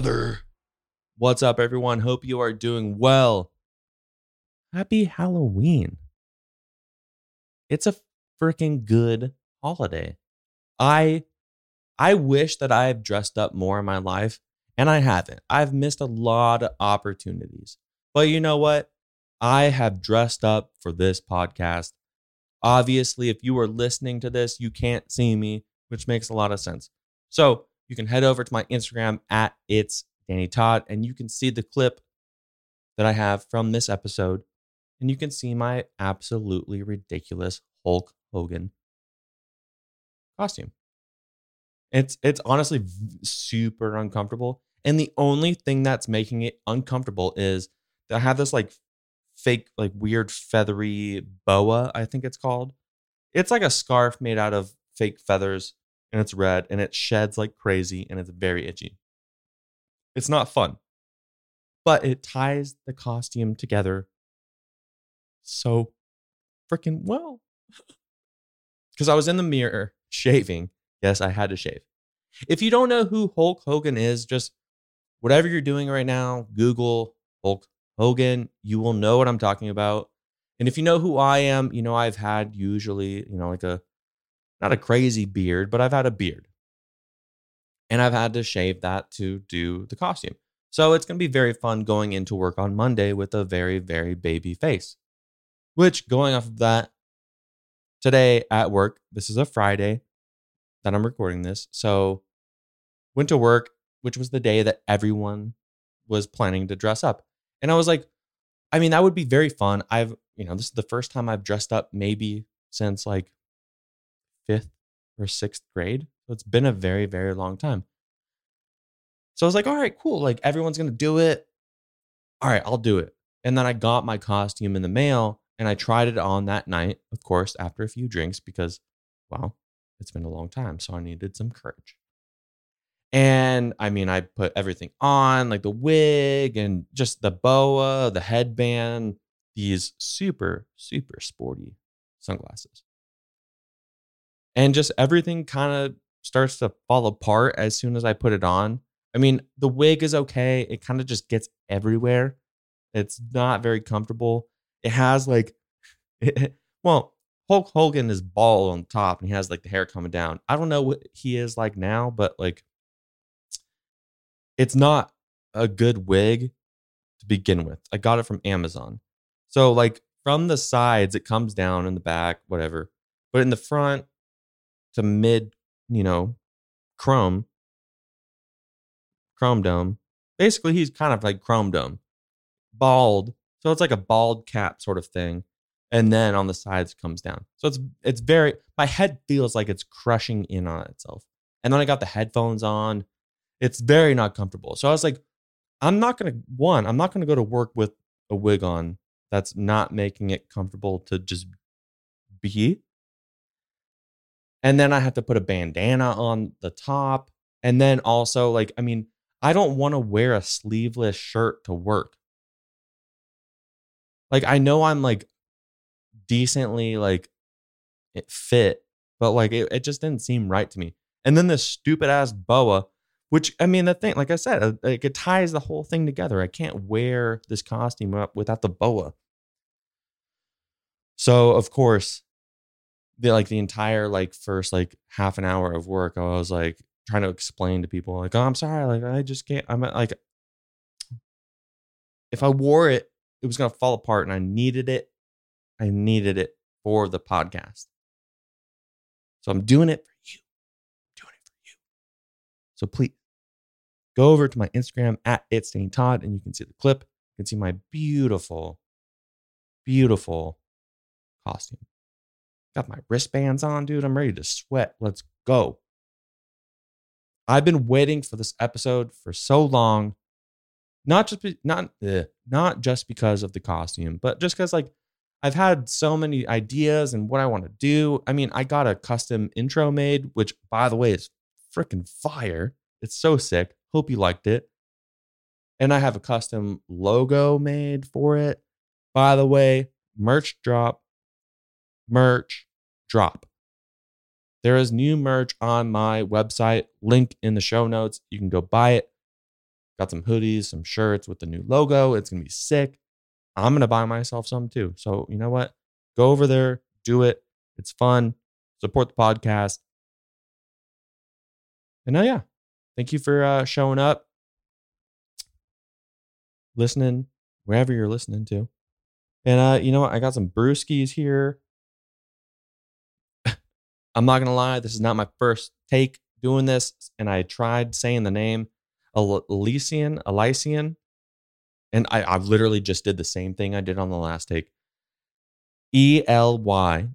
brother. What's up, everyone? Hope you are doing well. Happy Halloween. It's a freaking good holiday. I I wish that I have dressed up more in my life, and I haven't. I've missed a lot of opportunities. But you know what? I have dressed up for this podcast. Obviously, if you are listening to this, you can't see me, which makes a lot of sense. So you can head over to my Instagram at it's Danny Todd, and you can see the clip that I have from this episode, and you can see my absolutely ridiculous Hulk Hogan costume. It's it's honestly super uncomfortable, and the only thing that's making it uncomfortable is that I have this like fake, like weird feathery boa. I think it's called. It's like a scarf made out of fake feathers, and it's red, and it sheds like crazy, and it's very itchy. It's not fun, but it ties the costume together so freaking well. Because I was in the mirror shaving. Yes, I had to shave. If you don't know who Hulk Hogan is, just whatever you're doing right now, Google Hulk Hogan. You will know what I'm talking about. And if you know who I am, you know I've had usually, you know, like a not a crazy beard, but I've had a beard. And I've had to shave that to do the costume. So it's going to be very fun going into work on Monday with a very, very baby face. Which, going off of that, today at work, this is a Friday that I'm recording this. So, went to work, which was the day that everyone was planning to dress up. And I was like, I mean, that would be very fun. I've, you know, this is the first time I've dressed up maybe since like fifth or sixth grade. So it's been a very, very long time. So I was like, all right, cool. Like everyone's going to do it. All right, I'll do it. And then I got my costume in the mail and I tried it on that night, of course, after a few drinks because, well, it's been a long time. So I needed some courage. And I mean, I put everything on, like the wig and just the boa, the headband, these super, super sporty sunglasses. And just everything kind of starts to fall apart as soon as I put it on. I mean, the wig is okay. It kind of just gets everywhere. It's not very comfortable. It has like, well, Hulk Hogan is bald on top and he has like the hair coming down. I don't know what he is like now, but like, it's not a good wig to begin with. I got it from Amazon. So, like, from the sides, it comes down in the back, whatever. But in the front to mid, you know, chrome, chrome dome, basically, he's kind of like chrome dome, bald. So, it's like a bald cap sort of thing. And then on the sides comes down. So it's it's very my head feels like it's crushing in on itself. And then I got the headphones on it's very not comfortable. So I was like, I'm not gonna one, I'm not gonna go to work with a wig on that's not making it comfortable to just be. And then I have to put a bandana on the top. And then also, like, I mean, I don't want to wear a sleeveless shirt to work. Like, I know I'm like decently like it fit, but like it, it just didn't seem right to me. And then this stupid ass boa, which I mean, the thing, like I said, uh, like it ties the whole thing together. I can't wear this costume up without the boa. So of course, the like the entire like first like half an hour of work, I was like trying to explain to people like, oh, I'm sorry, like I just can't. I'm like, if I wore it, it was gonna fall apart, and I needed it. I needed it for the podcast. So I'm doing it for you. I'm doing it for you. So please go over to my Instagram at it's Todd, and you can see the clip. You can see my beautiful, beautiful costume. Got my wristbands on, dude. I'm ready to sweat. Let's go. I've been waiting for this episode for so long. Not just be, not eh, not just because of the costume, but just because like I've had so many ideas and what I want to do. I mean, I got a custom intro made, which by the way is freaking fire. It's so sick. Hope you liked it. And I have a custom logo made for it. By the way, merch drop merch drop. There is new merch on my website, link in the show notes. You can go buy it. Got some hoodies, some shirts with the new logo. It's going to be sick. I'm going to buy myself some too. So, you know what? Go over there, do it. It's fun. Support the podcast. And uh, yeah, thank you for uh, showing up, listening, wherever you're listening to. And uh, you know what? I got some brewskis here. I'm not gonna lie, this is not my first take doing this, and I tried saying the name Elysian, Elysian, and I, I literally just did the same thing I did on the last take. E L Y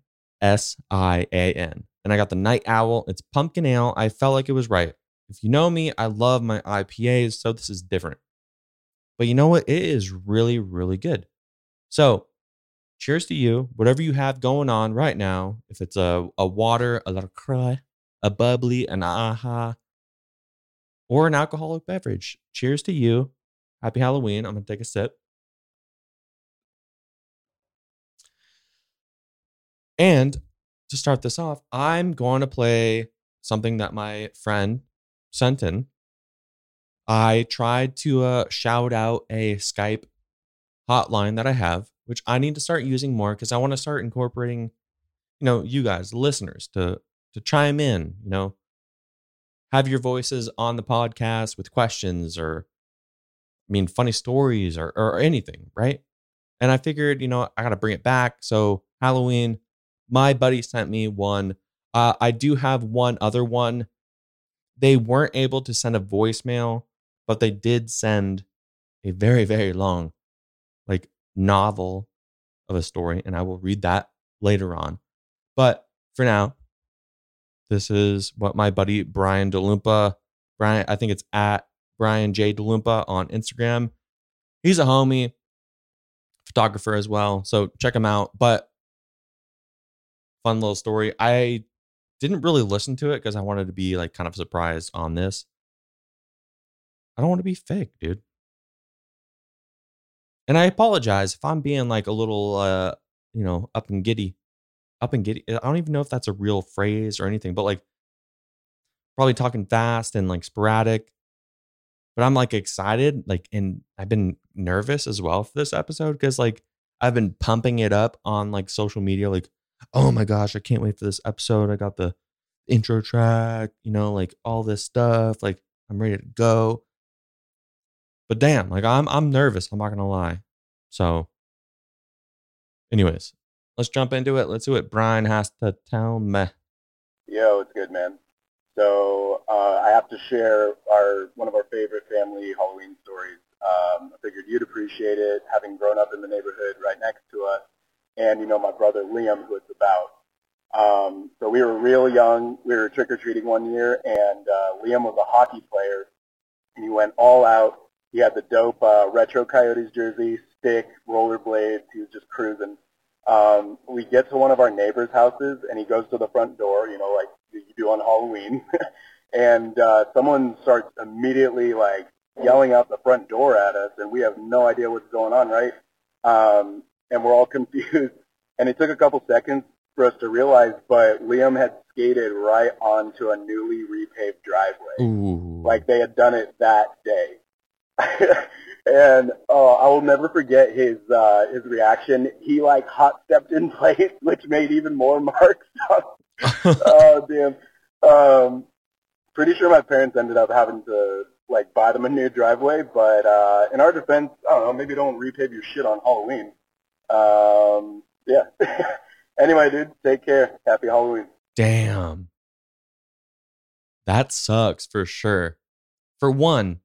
S I A N, and I got the Night Owl. It's pumpkin ale. I felt like it was right. If you know me, I love my IPAs, so this is different. But you know what? It is really, really good. So cheers to you, whatever you have going on right now. If it's a, a water, a LaCroix, a bubbly, an aha, or an alcoholic beverage, cheers to you. Happy Halloween. I'm going to take a sip. And to start this off, I'm going to play something that my friend sent in. I tried to uh, shout out a Skype hotline that I have which I need to start using more because I want to start incorporating, you know, you guys, listeners, to to chime in, you know, have your voices on the podcast with questions or I mean funny stories or or anything, right? And I figured, you know, I gotta bring it back. So Halloween, my buddy sent me one. Uh, I do have one other one. They weren't able to send a voicemail, but they did send a very, very long, novel of a story, and I will read that later on. But for now, this is what my buddy Brian DeLumpa, Brian, I think it's at Brian J. DeLumpa on Instagram. He's a homie, photographer as well. So check him out. But fun little story. I didn't really listen to it because I wanted to be like kind of surprised on this. I don't want to be fake, dude. And I apologize if I'm being like a little, uh, you know, up and giddy, up and giddy. I don't even know if that's a real phrase or anything, but like probably talking fast and like sporadic. But I'm like excited, like, and I've been nervous as well for this episode because like I've been pumping it up on like social media, like, oh my gosh, I can't wait for this episode. I got the intro track, you know, like all this stuff. Like I'm ready to go. But damn, like I'm I'm nervous. I'm not gonna lie. So, anyways, let's jump into it. Let's do it. Brian has to tell me. Yo, it's good, man. So uh, I have to share our one of our favorite family Halloween stories. Um, I figured you'd appreciate it, having grown up in the neighborhood right next to us, and you know my brother Liam, who it's about. Um, so we were real young. We were trick or treating one year, and uh, Liam was a hockey player, and he went all out he had the dope uh, retro Coyotes jersey, stick, rollerblades. He was just cruising. Um, we get to one of our neighbors' houses, and he goes to the front door, you know, like you do on Halloween, and uh, someone starts immediately like yelling out the front door at us, and we have no idea what's going on, right? Um, and we're all confused. And it took a couple seconds for us to realize, but Liam had skated right onto a newly repaved driveway. Ooh. Like they had done it that day. and oh, I will never forget his uh, his reaction. He like hot stepped in place, which made even more marks. oh damn! Um, pretty sure my parents ended up having to like buy them a new driveway, but uh, in our defense, I don't know. Maybe don't repave your shit on Halloween. Um, yeah. anyway, dude, take care. Happy Halloween. Damn. That sucks for sure. For one,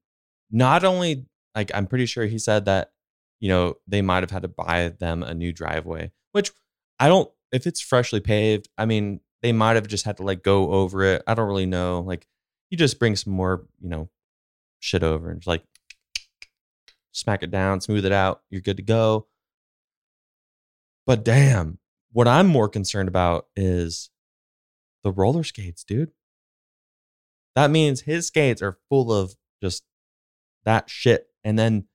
not only like I'm pretty sure he said that, you know, they might have had to buy them a new driveway, which I don't if it's freshly paved, I mean, they might have just had to like go over it. I don't really know. Like you just bring some more, you know, shit over and just like smack it down, smooth it out, you're good to go. But damn, what I'm more concerned about is the roller skates, dude. That means his skates are full of just that shit. And then,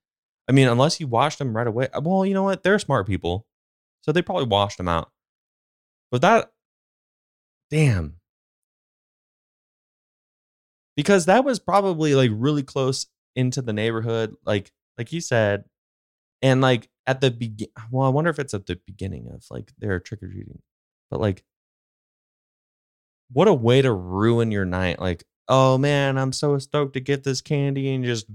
I mean, unless you washed them right away, uh, well, you know what? They're smart people. So they probably washed them out. But that, damn. Because that was probably like really close into the neighborhood, like like you said, and like at the begin. Well, I wonder if it's at the beginning of like their trick or treating, but like, what a way to ruin your night! Like, oh man, I'm so stoked to get this candy, and just.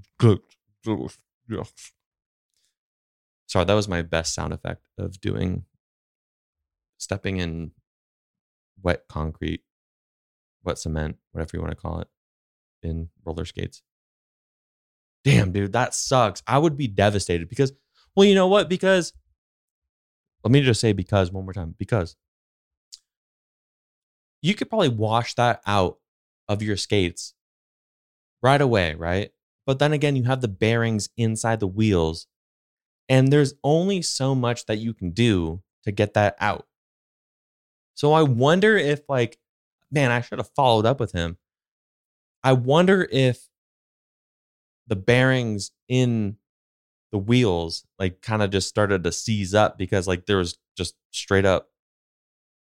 Sorry, that was my best sound effect of doing stepping in wet concrete, wet cement, whatever you want to call it, in roller skates. Damn, dude, that sucks. I would be devastated because, well, you know what? Because, let me just say because one more time. Because you could probably wash that out of your skates right away, right? But then again, you have the bearings inside the wheels, and there's only so much that you can do to get that out. So I wonder if, like, man, I should have followed up with him. I wonder if the bearings in the wheels like kind of just started to seize up because like there was just straight up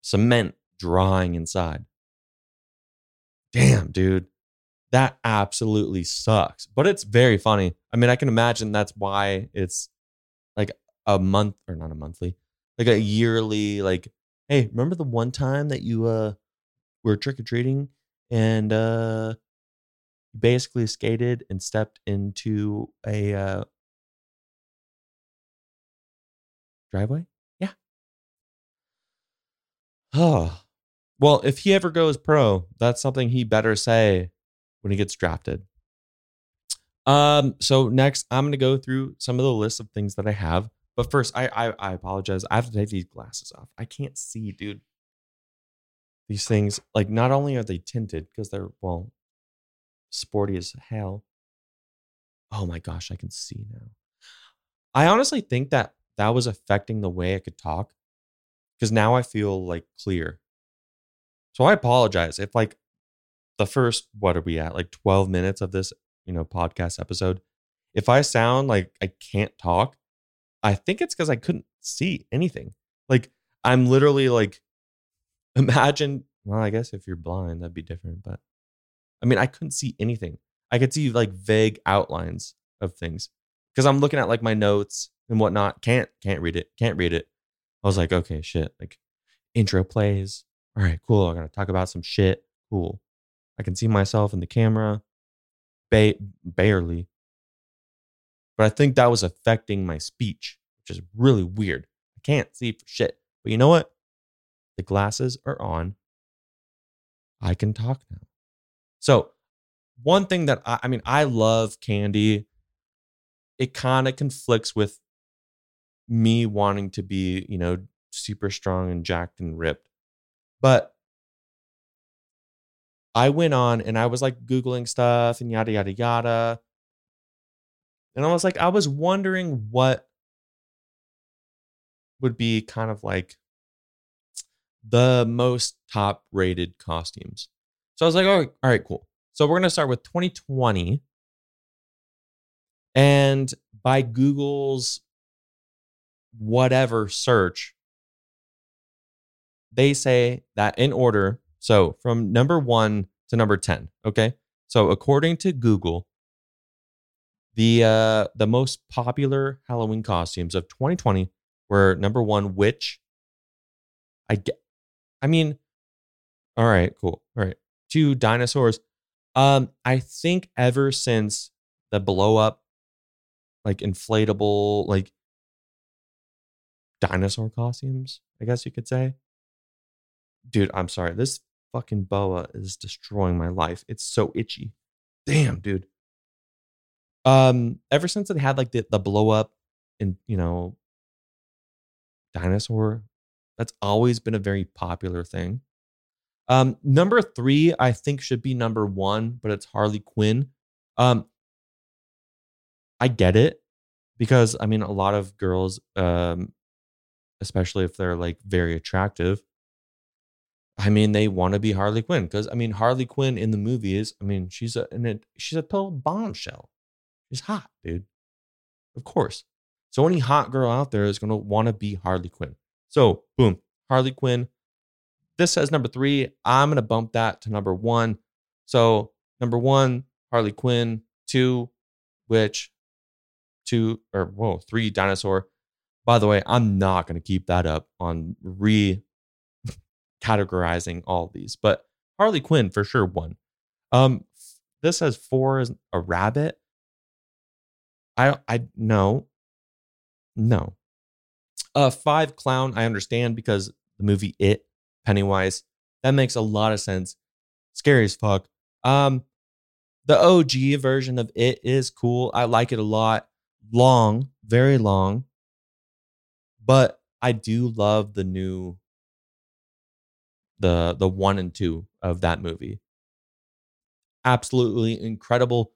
cement drying inside. Damn, dude. That absolutely sucks. But it's very funny. I mean, I can imagine that's why it's like a month or not a monthly, like a yearly like hey, remember the one time that you uh were trick or treating and uh basically skated and stepped into a uh, driveway. Yeah. Oh, well, if he ever goes pro, that's something he better say when he gets drafted. Um, so next I'm gonna go through some of the list of things that I have. But first, I I, I apologize. I have to take these glasses off. I can't see, dude. These things, like, not only are they tinted because they're well, sporty as hell. Oh my gosh, I can see now. I honestly think that that was affecting the way I could talk because now I feel like clear. So I apologize if like the first what are we at like 12 minutes of this, you know, podcast episode, if I sound like I can't talk, I think it's cuz I couldn't see anything. Like I'm literally like imagine well, I guess if you're blind that'd be different, but I mean, I couldn't see anything. I could see like vague outlines of things because I'm looking at like my notes and whatnot. Can't can't read it. Can't read it. I was like, okay, shit. Like intro plays. All right, cool. I gotta talk about some shit. Cool. I can see myself in the camera, ba- barely. But I think that was affecting my speech, which is really weird. I can't see for shit. But you know what? The glasses are on. I can talk now. So, one thing that I, I mean, I love candy. It kind of conflicts with me wanting to be, you know, super strong and jacked and ripped. But I went on and I was like Googling stuff and yada, yada, yada. And I was like, I was wondering what would be kind of like the most top rated costumes So I was like, oh, all right, cool. So we're gonna start with 2020. And by Google's whatever search, they say that in order, so from number one to number 10, okay? So according to Google, the uh the most popular Halloween costumes of 2020 were number one, witch. I get I mean, all right, cool. All right. Two dinosaurs. Um, I think ever since the blow up, like inflatable, like dinosaur costumes, I guess you could say. Dude, I'm sorry. This fucking boa is destroying my life. It's so itchy. Damn, dude. Um, ever since it had like the, the blow up and you know dinosaur, that's always been a very popular thing. Um, number three, I think should be number one, but it's Harley Quinn. Um, I get it because I mean a lot of girls, um, especially if they're like very attractive, I mean they want to be Harley Quinn because I mean Harley Quinn in the movies, I mean she's a it, she's a total bombshell. She's hot, dude. Of course. So any hot girl out there is gonna want to be Harley Quinn. So boom, Harley Quinn. This says number three. I'm gonna bump that to number one. So number one, Harley Quinn. Two, which Two or whoa, three dinosaur. By the way, I'm not gonna keep that up on re categorizing all these, but Harley Quinn for sure one. Um, this has four is a rabbit. I I no, no. Uh, five clown. I understand because the movie It Pennywise that makes a lot of sense. Scary as fuck. Um, the OG version of It is cool. I like it a lot. Long, very long, but I do love the new the the one and two of that movie. Absolutely incredible.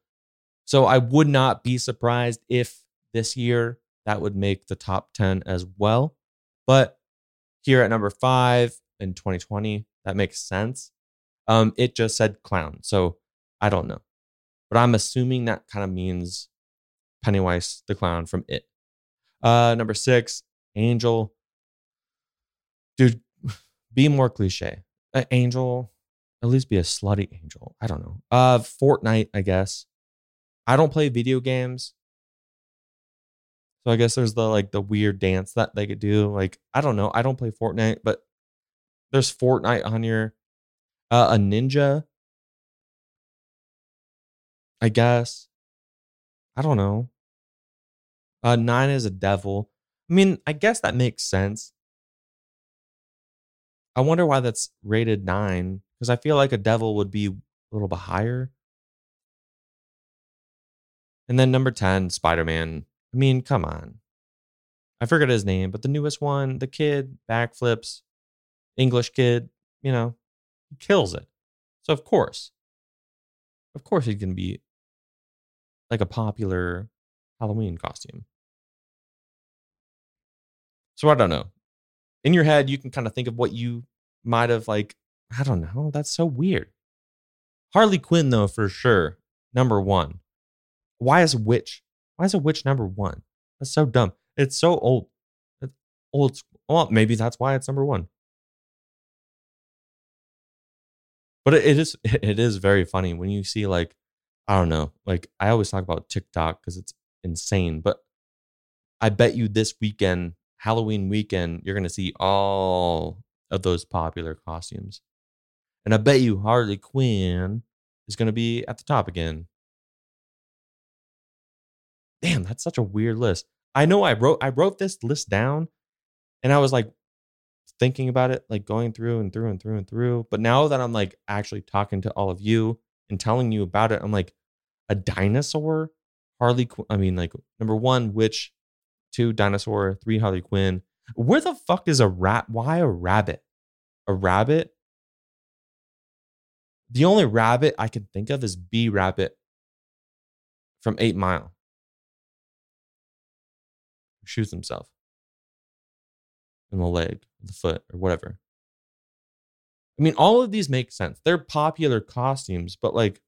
So I would not be surprised if this year that would make the top 10 as well. But here at number five in 2020, that makes sense. Um, it just said clown. So I don't know. But I'm assuming that kind of means Pennywise the clown from it. Uh, number six, Angel. Dude, be more cliche. An angel, at least be a slutty angel. I don't know. Uh, Fortnite, I guess. I don't play video games. So I guess there's the like the weird dance that they could do. Like, I don't know. I don't play Fortnite, but there's Fortnite on here. Uh, a ninja. I guess. I don't know. Uh, nine is a devil. I mean, I guess that makes sense. I wonder why that's rated nine because I feel like a devil would be a little bit higher. And then number 10, Spider Man. I mean, come on. I forget his name, but the newest one, the kid, backflips, English kid, you know, he kills it. So, of course, of course, he's going to be like a popular Halloween costume. So, I don't know. In your head, you can kind of think of what you might have, like, I don't know. That's so weird. Harley Quinn, though, for sure, number one. Why is Witch? Why is a Witch number one? That's so dumb. It's so old. It's old. Well, maybe that's why it's number one. But it, it is it is very funny when you see like I don't know. Like I always talk about TikTok because it's insane. But I bet you this weekend, Halloween weekend, you're gonna see all of those popular costumes. And I bet you Harley Quinn is gonna be at the top again. Damn, that's such a weird list. I know I wrote I wrote this list down and I was like thinking about it, like going through and through and through and through. But now that I'm like actually talking to all of you and telling you about it, I'm like, a dinosaur, Harley. I mean, like number one, witch, two, dinosaur, three, Harley Quinn. Where the fuck is a rat? Why a rabbit? A rabbit? The only rabbit I can think of is B Rabbit from Eight Mile. Shoots himself in the leg, the foot, or whatever. I mean, all of these make sense. They're popular costumes, but like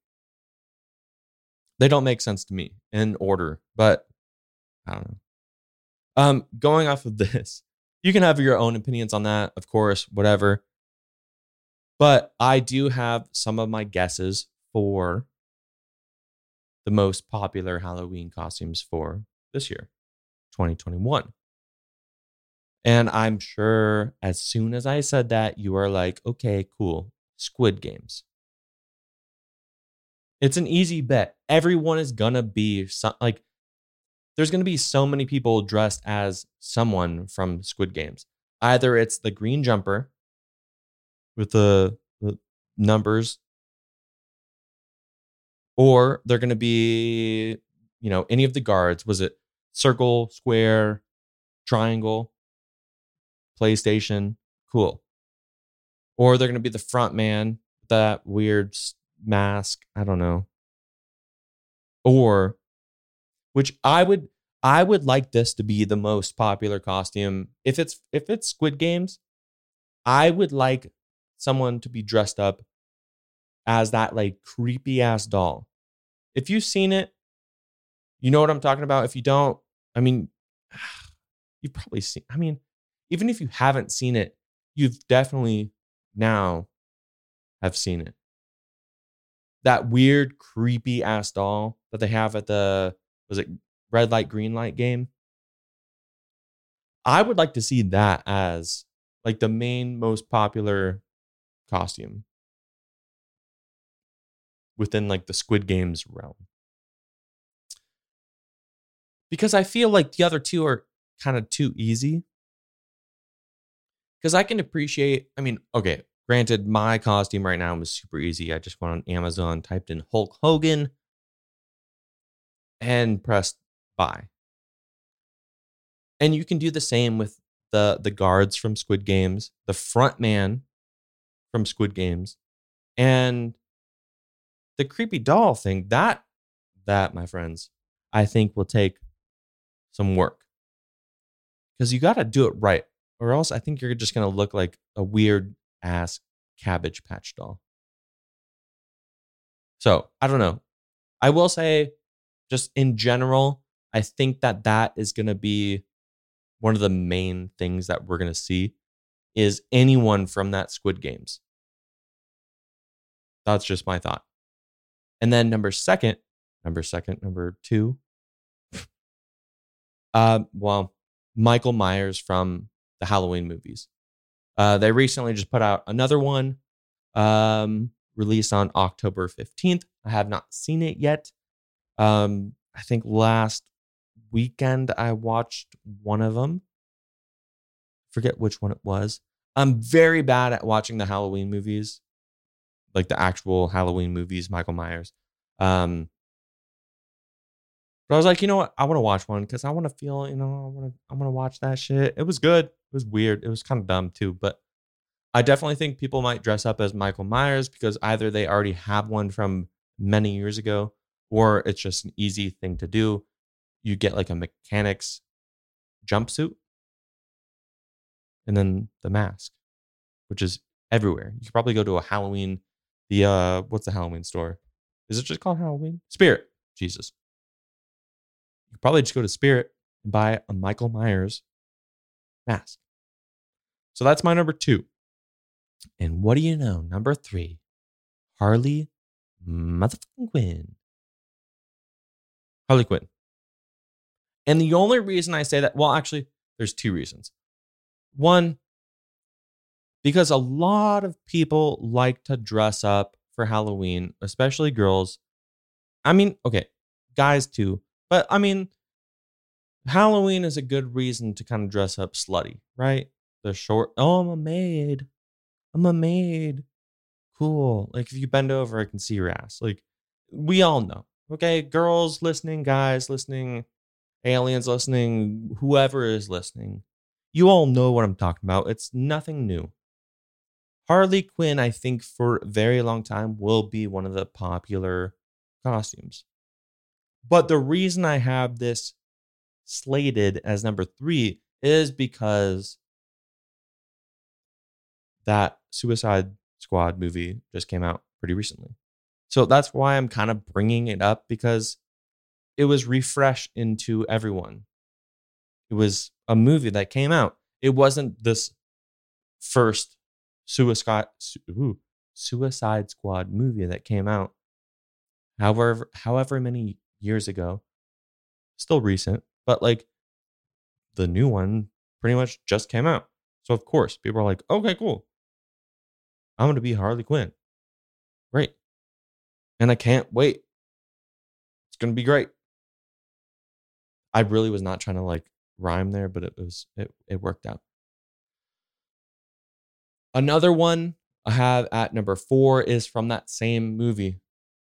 they don't make sense to me in order. But I don't know. Um, going off of this, you can have your own opinions on that, of course, whatever. But I do have some of my guesses for the most popular Halloween costumes for this year, 2021. And I'm sure as soon as I said that, you are like, okay, cool. Squid Games. It's an easy bet. Everyone is going to be some, like, there's going to be so many people dressed as someone from Squid Games. Either it's the green jumper with the, the numbers, or they're going to be, you know, any of the guards. Was it circle, square, triangle, PlayStation? Cool. Or they're going to be the front man, that weird mask. I don't know. Or which I would I would like this to be the most popular costume. If it's if it's Squid Games, I would like someone to be dressed up as that like creepy ass doll. If you've seen it, you know what I'm talking about. If you don't, I mean, you've probably seen. I mean, even if you haven't seen it, you've definitely now have seen it. That weird, creepy ass doll that they have at the was it red light, green light game? I would like to see that as like the main most popular costume within like the Squid Games realm. Because I feel like the other two are kind of too easy. Because I can appreciate, I mean, okay, granted, my costume right now was super easy. I just went on Amazon, typed in Hulk Hogan, and pressed buy. And you can do the same with the the guards from Squid Games, the front man from Squid Games, and the creepy doll thing. That that, my friends, I think will take some work. Because you got to do it right, or else I think you're just to look like a weird ass cabbage patch doll. So I don't know. I will say, just in general, I think that that is going to be one of the main things that we're going to see is anyone from that Squid Games. That's just my thought. And then number second, number second, number two, uh, well, Michael Myers from the Halloween movies. Uh, they recently just put out another one, um, released on October 15th. I have not seen it yet. Um, I think last weekend I watched one of them. Forget which one it was. I'm very bad at watching the Halloween movies, like the actual Halloween movies, Michael Myers. Um, but I was like, you know what? I want to watch one because I want to feel, you know, I want to, I want to watch that shit. It was good. It was weird. It was kind of dumb too, but I definitely think people might dress up as Michael Myers because either they already have one from many years ago, or it's just an easy thing to do. You get like a mechanic's jumpsuit and then the mask, which is everywhere. You could probably go to a Halloween, the uh what's the Halloween store? Is it just called Halloween? Spirit. Jesus. You could probably just go to Spirit and buy a Michael Myers mask. So that's my number two. And what do you know? Number three, Harley motherfucking Quinn. Harley Quinn. And the only reason I say that, well, actually, there's two reasons. One, because a lot of people like to dress up for Halloween, especially girls. I mean, okay, guys too, but I mean, Halloween is a good reason to kind of dress up slutty, right? The short, oh, I'm a maid. I'm a maid. Cool. Like if you bend over, I can see your ass. Like we all know. Okay, girls listening, guys listening, aliens listening, whoever is listening, you all know what I'm talking about. It's nothing new. Harley Quinn, I think, for a very long time will be one of the popular costumes. But the reason I have this slated as number three is because that Suicide Squad movie just came out pretty recently. So that's why I'm kind of bringing it up because it was refreshed into everyone. It was a movie that came out. It wasn't this first Suicide ooh, Suicide Squad movie that came out however however many years ago. Still recent, but like the new one pretty much just came out. So of course, people are like, "Okay, cool. I'm going to be Harley Quinn." Great. And I can't wait. It's to be great. I really was not trying to like rhyme there, but it was it it worked out. Another one I have at number four is from that same movie,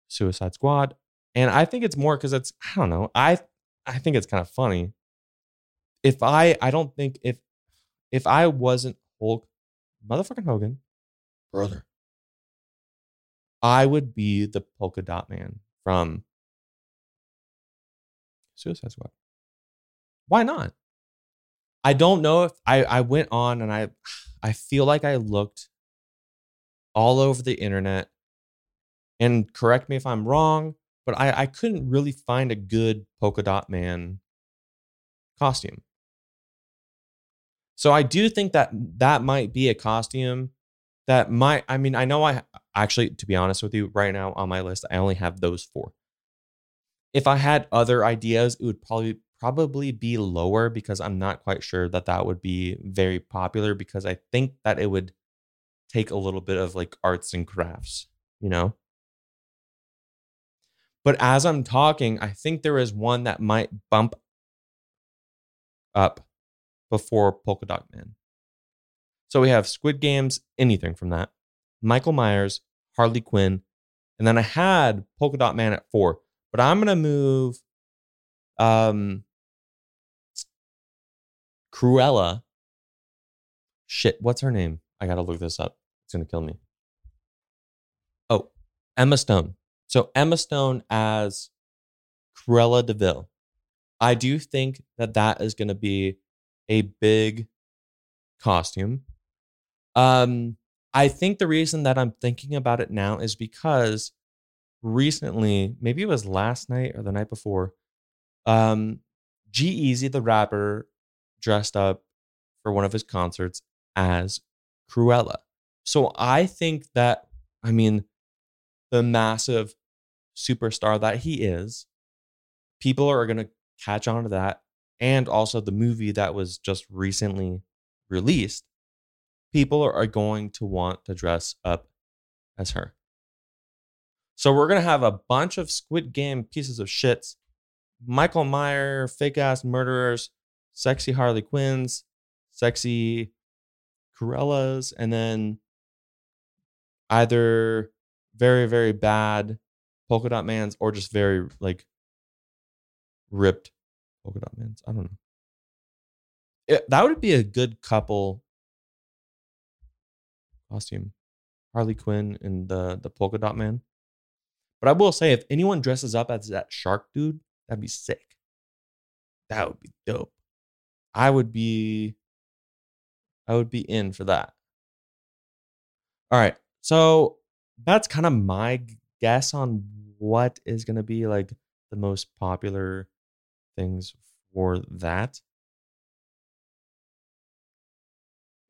Suicide Squad. And I think it's more because it's, I don't know, I I think it's kind of funny. If I I don't think if if I wasn't Hulk motherfucking Hogan, Brother. I would be the polka dot man from Suicide Squad. Why not? I don't know if I, I went on and I I feel like I looked all over the internet and correct me if I'm wrong, but I, I couldn't really find a good polka dot man costume. So I do think that that might be a costume that my I mean I know I actually to be honest with you right now on my list I only have those four. If I had other ideas it would probably probably be lower because I'm not quite sure that that would be very popular because I think that it would take a little bit of like arts and crafts, you know? But as I'm talking, I think there is one that might bump up before Polka Dot Man. So we have Squid Games, anything from that, Michael Myers, Harley Quinn, and then I had Polka Dot Man at four, but I'm gonna move um Cruella. Shit, what's her name? I gotta look this up. It's gonna kill me. Oh, Emma Stone. So Emma Stone as Cruella de Vil. I do think that that is gonna be a big costume. Um, I think the reason that I'm thinking about it now is because recently, maybe it was last night or the night before, um, G-Eazy, the rapper, dressed up for one of his concerts as Cruella. So I think that, I mean, the massive superstar that he is, people are going to catch on to that. And also the movie that was just recently released, people are going to want to dress up as her. So we're going to have a bunch of Squid Game pieces of shits. Michael Meyer, fake ass murderers, sexy Harley Quinns, sexy Cruellas, and then either very, very bad polka dot mans or just very like ripped polka dot mans. I don't know. It, that would be a good couple costume. Harley Quinn and the the polka dot man. But I will say, if anyone dresses up as that shark dude, that'd be sick. That would be dope. I would be I would be in for that. All right. So that's kind of my guess on what is going to be like the most popular things for that.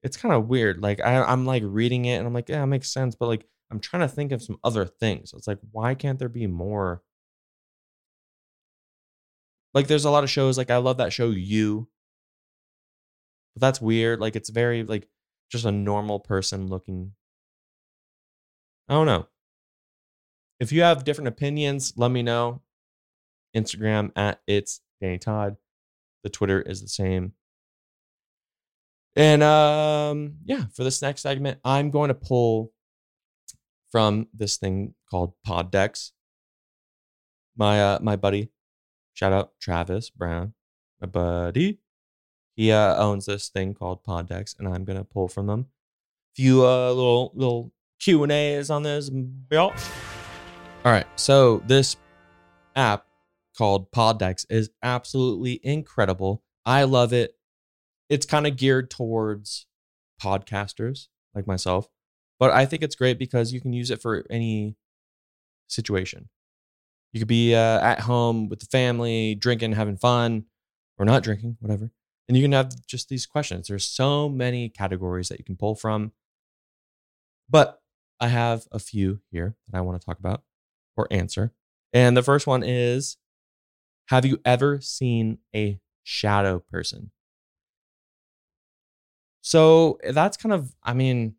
It's kind of weird. Like I, I'm like reading it and I'm like, yeah, it makes sense. But like I'm trying to think of some other things. It's like, why can't there be more? Like there's a lot of shows. Like I love that show You. But that's weird. Like it's very like just a normal person looking. I don't know. If you have different opinions, let me know. Instagram at it's Danny Todd. The Twitter is the same. And um, yeah, for this next segment, I'm going to pull from this thing called Pod Poddecks. My uh, my buddy, shout out Travis Brown, my buddy. He uh, owns this thing called Pod Poddecks, and I'm gonna pull from them. a Few uh, little little Q and A's on this. All right, so this app called Pod Poddecks is absolutely incredible. I love it. It's kind of geared towards podcasters like myself. But I think it's great because you can use it for any situation. You could be uh, at home with the family, drinking, having fun, or not drinking, whatever. And you can have just these questions. There's so many categories that you can pull from. But I have a few here that I want to talk about or answer. And the first one is Have you ever seen a shadow person? So eh, that's kind of, I mean,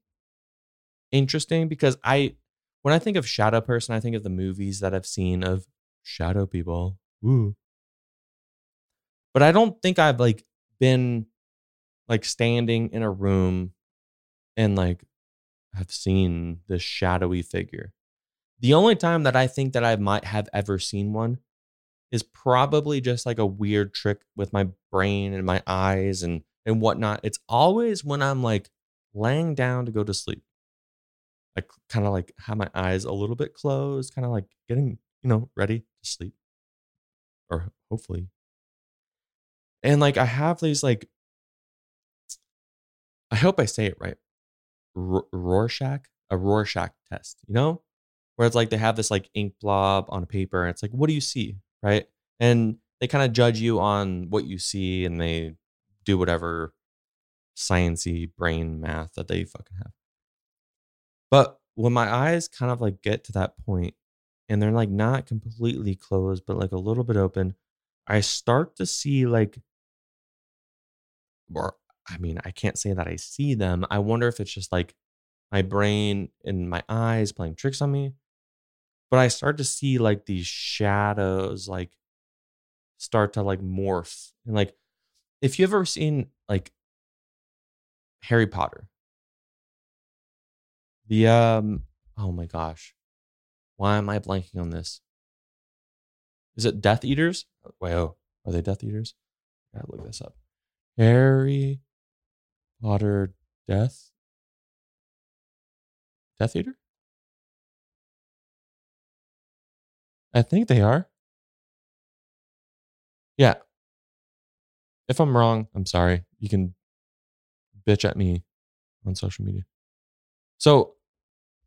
interesting because I, when I think of shadow person, I think of the movies that I've seen of shadow people. But I don't think I've like been like standing in a room and like have seen this shadowy figure. The only time that I think that I might have ever seen one is probably just like a weird trick with my brain and my eyes and and whatnot. It's always when I'm like laying down to go to sleep. Like kind of like have my eyes a little bit closed, kind of like getting, you know, ready to sleep. Or hopefully. And like I have these like I hope I say it right. R- Rorschach, a Rorschach test, you know? Where it's like they have this like ink blob on a paper and it's like, what do you see? Right. And they kind of judge you on what you see and they do whatever sciency brain math that they fucking have. But when my eyes kind of like get to that point and they're like not completely closed, but like a little bit open, I start to see like, or I mean, I can't say that I see them. I wonder if it's just like my brain and my eyes playing tricks on me. But I start to see like these shadows like start to like morph. And like if you've ever seen like Harry Potter, the um oh my gosh. Why am I blanking on this? Is it Death Eaters? Wait, oh, are they Death Eaters? I gotta look this up. Harry Potter Death Death Eater? I think they are. Yeah. If I'm wrong, I'm sorry. You can bitch at me on social media. So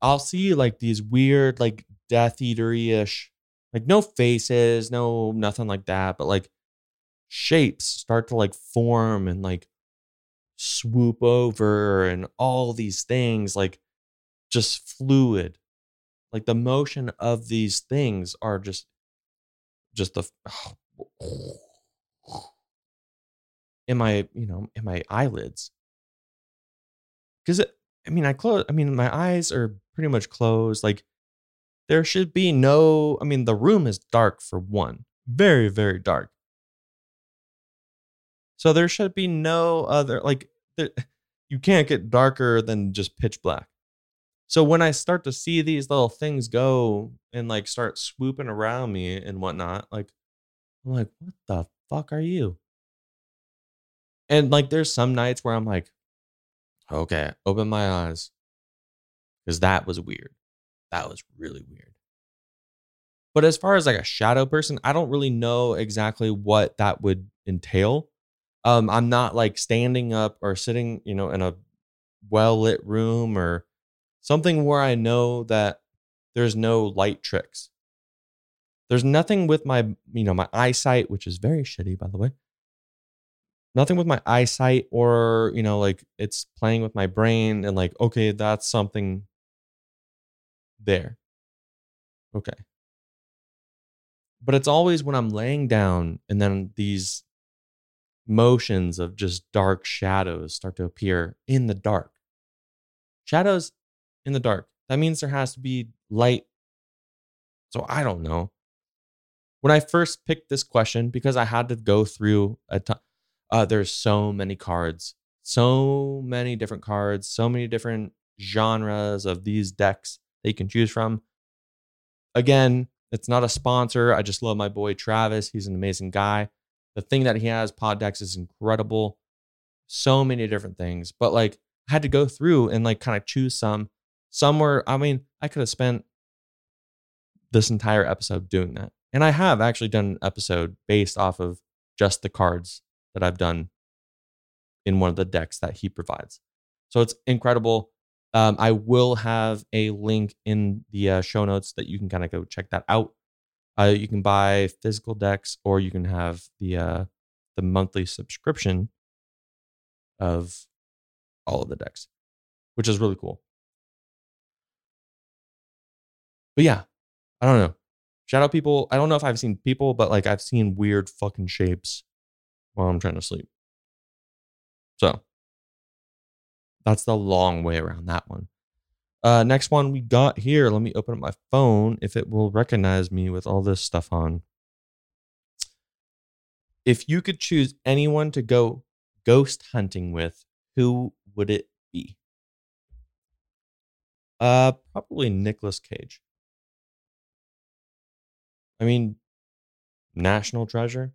I'll see like these weird, like Death Eatery ish, like no faces, no nothing like that, but like shapes start to like form and like swoop over and all these things like just fluid like the motion of these things are just just the oh, in my you know in my eyelids. Because i mean i close i mean my eyes are pretty much closed like there should be no i mean the room is dark for one very very dark. So there should be no other like there, you can't get darker than just pitch black. So when I start to see these little things go and like start swooping around me and whatnot, like I'm like, what the fuck are you? And like there's some nights where I'm like, okay, open my eyes. Because that was weird. That was really weird. But as far as like a shadow person, I don't really know exactly what that would entail. Um, I'm not like standing up or sitting, you know, in a well lit room or something where I know that there's no light tricks. There's nothing with my, you know, my eyesight, which is very shitty, by the way. Nothing with my eyesight or, you know, like it's playing with my brain and like, okay, that's something there. Okay. But it's always when I'm laying down and then these motions of just dark shadows start to appear in the dark. Shadows in the dark. That means there has to be light. So I don't know. When I first picked this question, because I had to go through a ton, uh, there's so many cards, so many different cards, so many different genres of these decks that you can choose from. Again, it's not a sponsor. I just love my boy Travis. He's an amazing guy. The thing that he has, Poddecks, is incredible. So many different things. But like I had to go through and like kind of choose some somewhere i mean i could have spent this entire episode doing that and i have actually done an episode based off of just the cards that i've done in one of the decks that he provides so it's incredible Um, I will have a link in the uh, show notes that you can kind of go check that out. Uh, you can buy physical decks, or you can have the uh, the monthly subscription of all of the decks, which is really cool. But yeah, I don't know. Shadow people, I don't know if I've seen people, but like I've seen weird fucking shapes while I'm trying to sleep. So that's the long way around that one. Uh, next one we got here. Let me open up my phone if it will recognize me with all this stuff on. If you could choose anyone to go ghost hunting with, who would it be? Uh, probably Nicolas Cage. I mean, national treasure.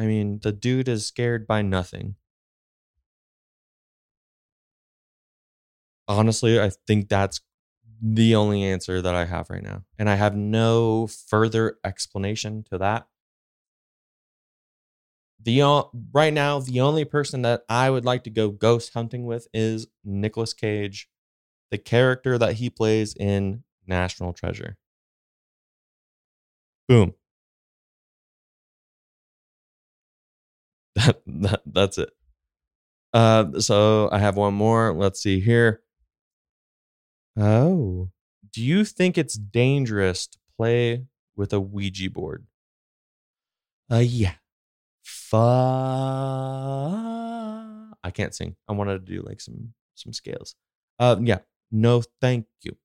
I mean, the dude is scared by nothing. Honestly, I think that's the only answer that I have right now. And I have no further explanation to that. The right now, the only person that I would like to go ghost hunting with is Nicolas Cage, the character that he plays in National Treasure. Boom. That, that that's it. Uh, so I have one more. Let's see here. Oh, do you think it's dangerous to play with a Ouija board? Uh, yeah. Fa. I can't sing. I wanted to do like some some scales. Uh, yeah. No, thank you.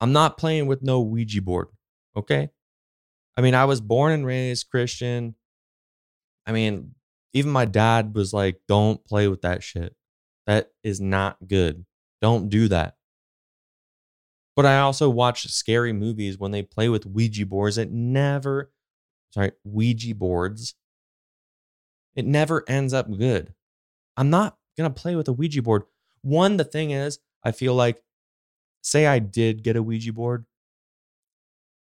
I'm not playing with no Ouija board. Okay. I mean, I was born and raised Christian. I mean, even my dad was like, don't play with that shit. That is not good. Don't do that. But I also watch scary movies when they play with Ouija boards. It never, sorry, Ouija boards. It never ends up good. I'm not going to play with a Ouija board. One, the thing is, I feel like, say I did get a Ouija board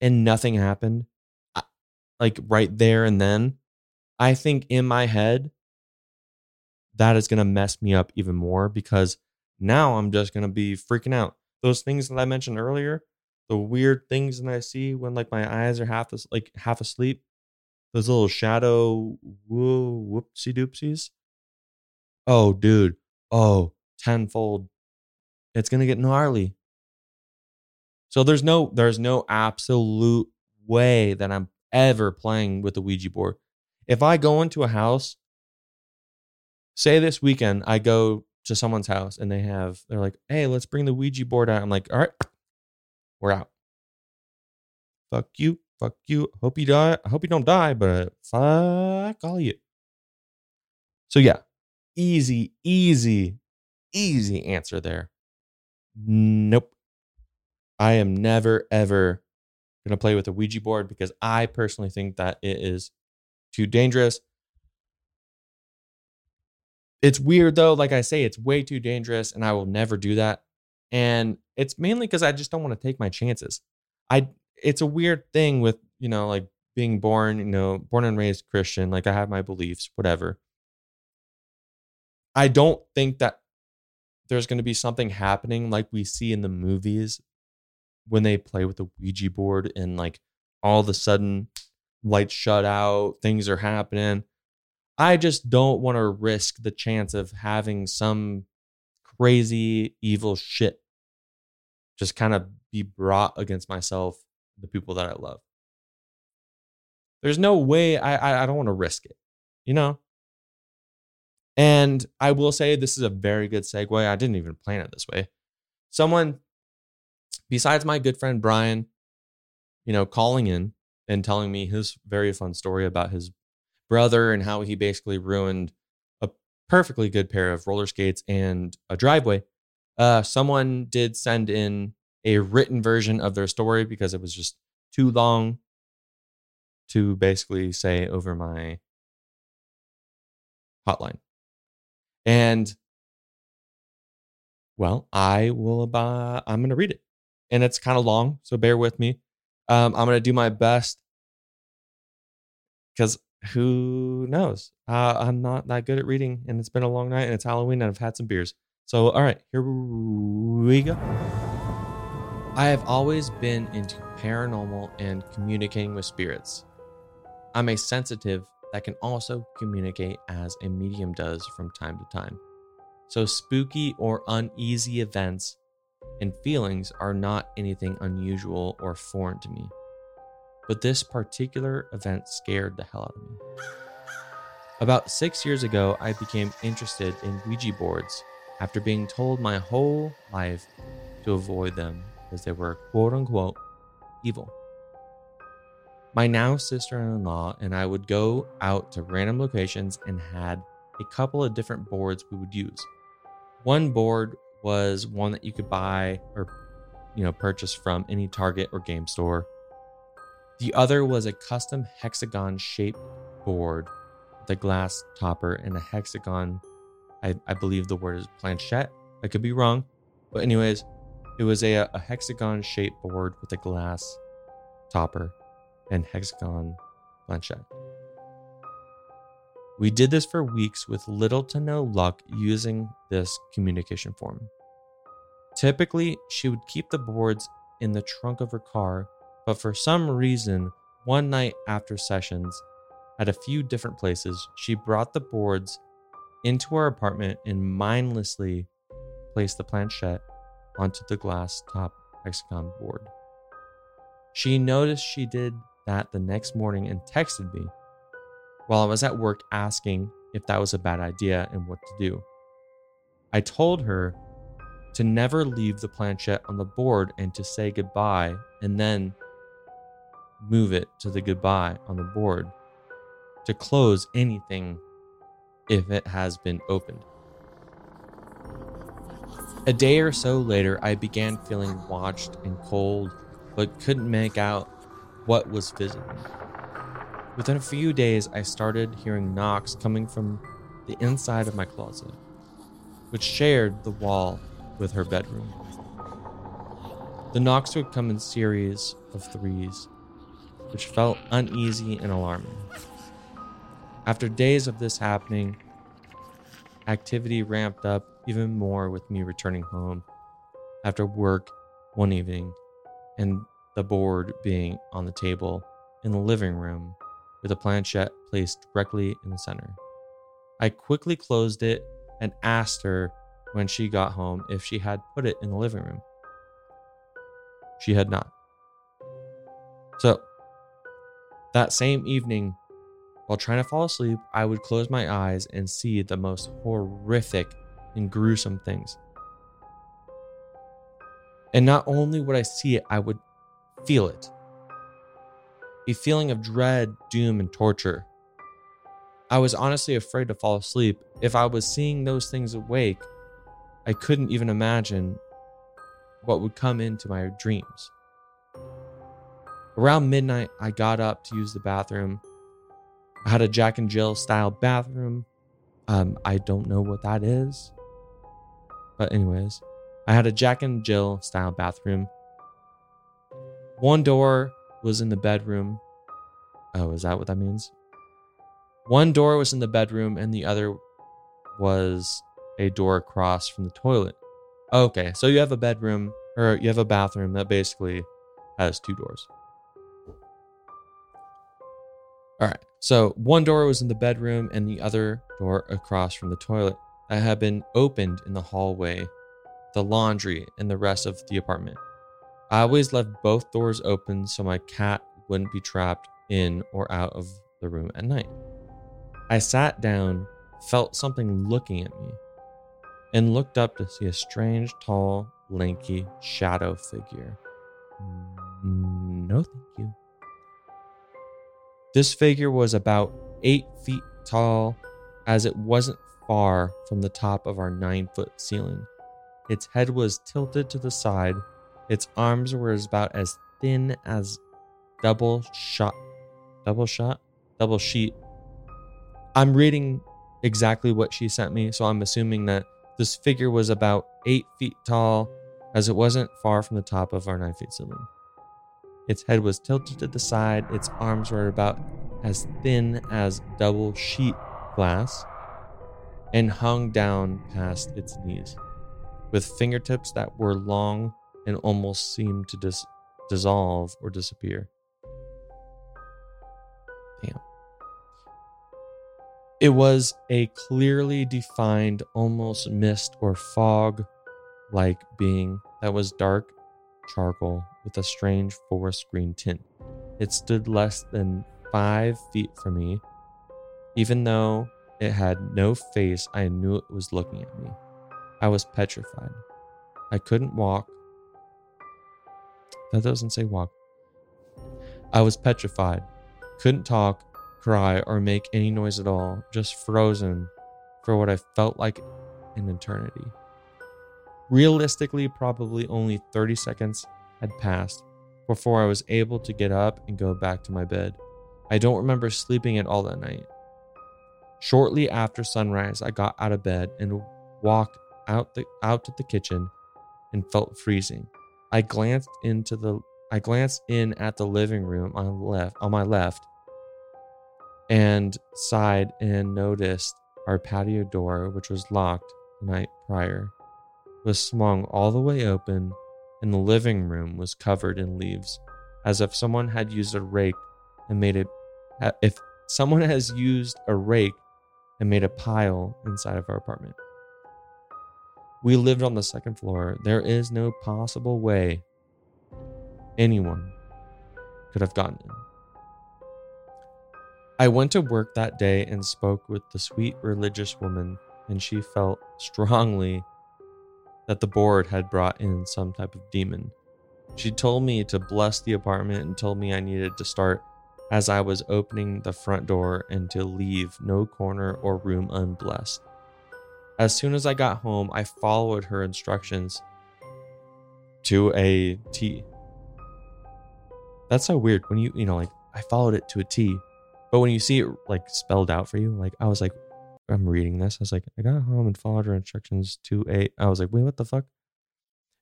and nothing happened, I- like right there and then, I think in my head, that is going to mess me up even more because now I'm just going to be freaking out. Those things that I mentioned earlier, the weird things that I see when like my eyes are half as like half asleep, those little shadow whoopsie doopsies. Oh, dude. Oh, tenfold. It's gonna get gnarly. So there's no there's no absolute way that I'm ever playing with a Ouija board. If I go into a house, say this weekend I go to someone's house and they have they're like, "Hey, let's bring the Ouija board out." I'm like, "All right, we're out." Fuck you, fuck you. Hope you die. I hope you don't die, but fuck all you. So yeah, easy, easy, easy answer there. Nope. I am never ever gonna play with a Ouija board because I personally think that it is too dangerous. It's weird though, like I say, it's way too dangerous and I will never do that. And it's mainly because I just don't want to take my chances. I it's a weird thing with, you know, like being born, you know, born and raised Christian, like I have my beliefs, whatever. I don't think that there's going to be something happening like we see in the movies when they play with the Ouija board and like all of a sudden lights shut out, things are happening. I just don't want to risk the chance of having some crazy evil shit just kind of be brought against myself, the people that I love. There's no way I I, I don't want to risk it, you know. And I will say this is a very good segue. I didn't even plan it this way. Someone besides my good friend Brian, you know, calling in and telling me his very fun story about his brother and how he basically ruined a perfectly good pair of roller skates and a driveway. Uh, someone did send in a written version of their story because it was just too long to basically say over my hotline. And well, I will. Uh, I'm going to read it, and it's kind of long, so bear with me. Um, I'm to do my best because who knows? Uh, I'm not that good at reading, and it's been a long night, and it's Halloween, and I've had some beers. So, all right, here we go. I have always been into paranormal and communicating with spirits. I'm a sensitive that can also communicate as a medium does from time to time. So, spooky or uneasy events and feelings are not anything unusual or foreign to me. But this particular event scared the hell out of me. About six years ago, I became interested in Ouija boards after being told my whole life to avoid them because they were quote unquote evil. My now sister in law and I would go out to random locations and had a couple of different boards we would use. One board was one that you could buy or you know purchase from any Target or game store. The other was a custom hexagon shaped board with a glass topper and a hexagon I, I believe the word is planchette. I could be wrong. But anyways, it was a, a hexagon shaped board with a glass topper and hexagon planchette. We did this for weeks with little to no luck using this communication form. Typically, she would keep the boards in the trunk of her car, but for some reason, one night after sessions at a few different places, she brought the boards into our apartment and mindlessly placed the planchette onto the glass top hexagon board. She noticed she did that the next morning and texted me while I was at work asking if that was a bad idea and what to do. I told her to never leave the planchette on the board and to say goodbye and then move it to the goodbye on the board to close anything if it has been opened. A day or so later, I began feeling watched and cold, but couldn't make out what was visiting. Within a few days, I started hearing knocks coming from the inside of my closet, which shared the wall with her bedroom. The knocks would come in series of threes, which felt uneasy and alarming. After days of this happening, activity ramped up even more with me returning home after work one evening and the board being on the table in the living room with a planchette placed directly in the center. I quickly closed it and asked her when she got home if she had put it in the living room. She had not. So, that same evening, while trying to fall asleep, I would close my eyes and see the most horrific and gruesome things. And not only would I see it, I would feel it a feeling of dread, doom, and torture. I was honestly afraid to fall asleep. If I was seeing those things awake, I couldn't even imagine what would come into my dreams. Around midnight, I got up to use the bathroom. I had a Jack and Jill style bathroom. Um, I don't know what that is. But, anyways, I had a Jack and Jill style bathroom. One door was in the bedroom. Oh, is that what that means? One door was in the bedroom and the other was a door across from the toilet. Okay, so you have a bedroom or you have a bathroom that basically has two doors. All right. So one door was in the bedroom and the other door across from the toilet that had been opened in the hallway, the laundry, and the rest of the apartment. I always left both doors open so my cat wouldn't be trapped in or out of the room at night. I sat down, felt something looking at me, and looked up to see a strange, tall, lanky shadow figure. No, thank you. This figure was about eight feet tall, as it wasn't far from the top of our nine foot ceiling. Its head was tilted to the side, its arms were about as thin as double shot, double shot, double sheet. I'm reading exactly what she sent me, so I'm assuming that this figure was about eight feet tall, as it wasn't far from the top of our nine feet ceiling. Its head was tilted to the side, its arms were about as thin as double sheet glass, and hung down past its knees. with fingertips that were long and almost seemed to dis- dissolve or disappear. Damn. It was a clearly defined, almost mist or fog like being that was dark charcoal with a strange forest green tint. It stood less than five feet from me. Even though it had no face, I knew it was looking at me. I was petrified. I couldn't walk. That doesn't say walk. I was petrified. Couldn't talk, cry, or make any noise at all, just frozen for what I felt like an eternity. Realistically, probably only 30 seconds had passed before I was able to get up and go back to my bed. I don't remember sleeping at all that night. Shortly after sunrise, I got out of bed and walked out the out to the kitchen and felt freezing. I glanced into the I glanced in at the living room on left on my left and sighed and noticed our patio door, which was locked the night prior, was swung all the way open and the living room was covered in leaves, as if someone had used a rake and made it if someone has used a rake and made a pile inside of our apartment. We lived on the second floor. There is no possible way anyone could have gotten in. I went to work that day and spoke with the sweet religious woman, and she felt strongly that the board had brought in some type of demon. She told me to bless the apartment and told me I needed to start as I was opening the front door and to leave no corner or room unblessed. As soon as I got home, I followed her instructions to a T. That's so weird when you, you know, like I followed it to a T, but when you see it like spelled out for you, like I was like, I'm reading this. I was like, I got home and followed her instructions to a. I was like, wait, what the fuck?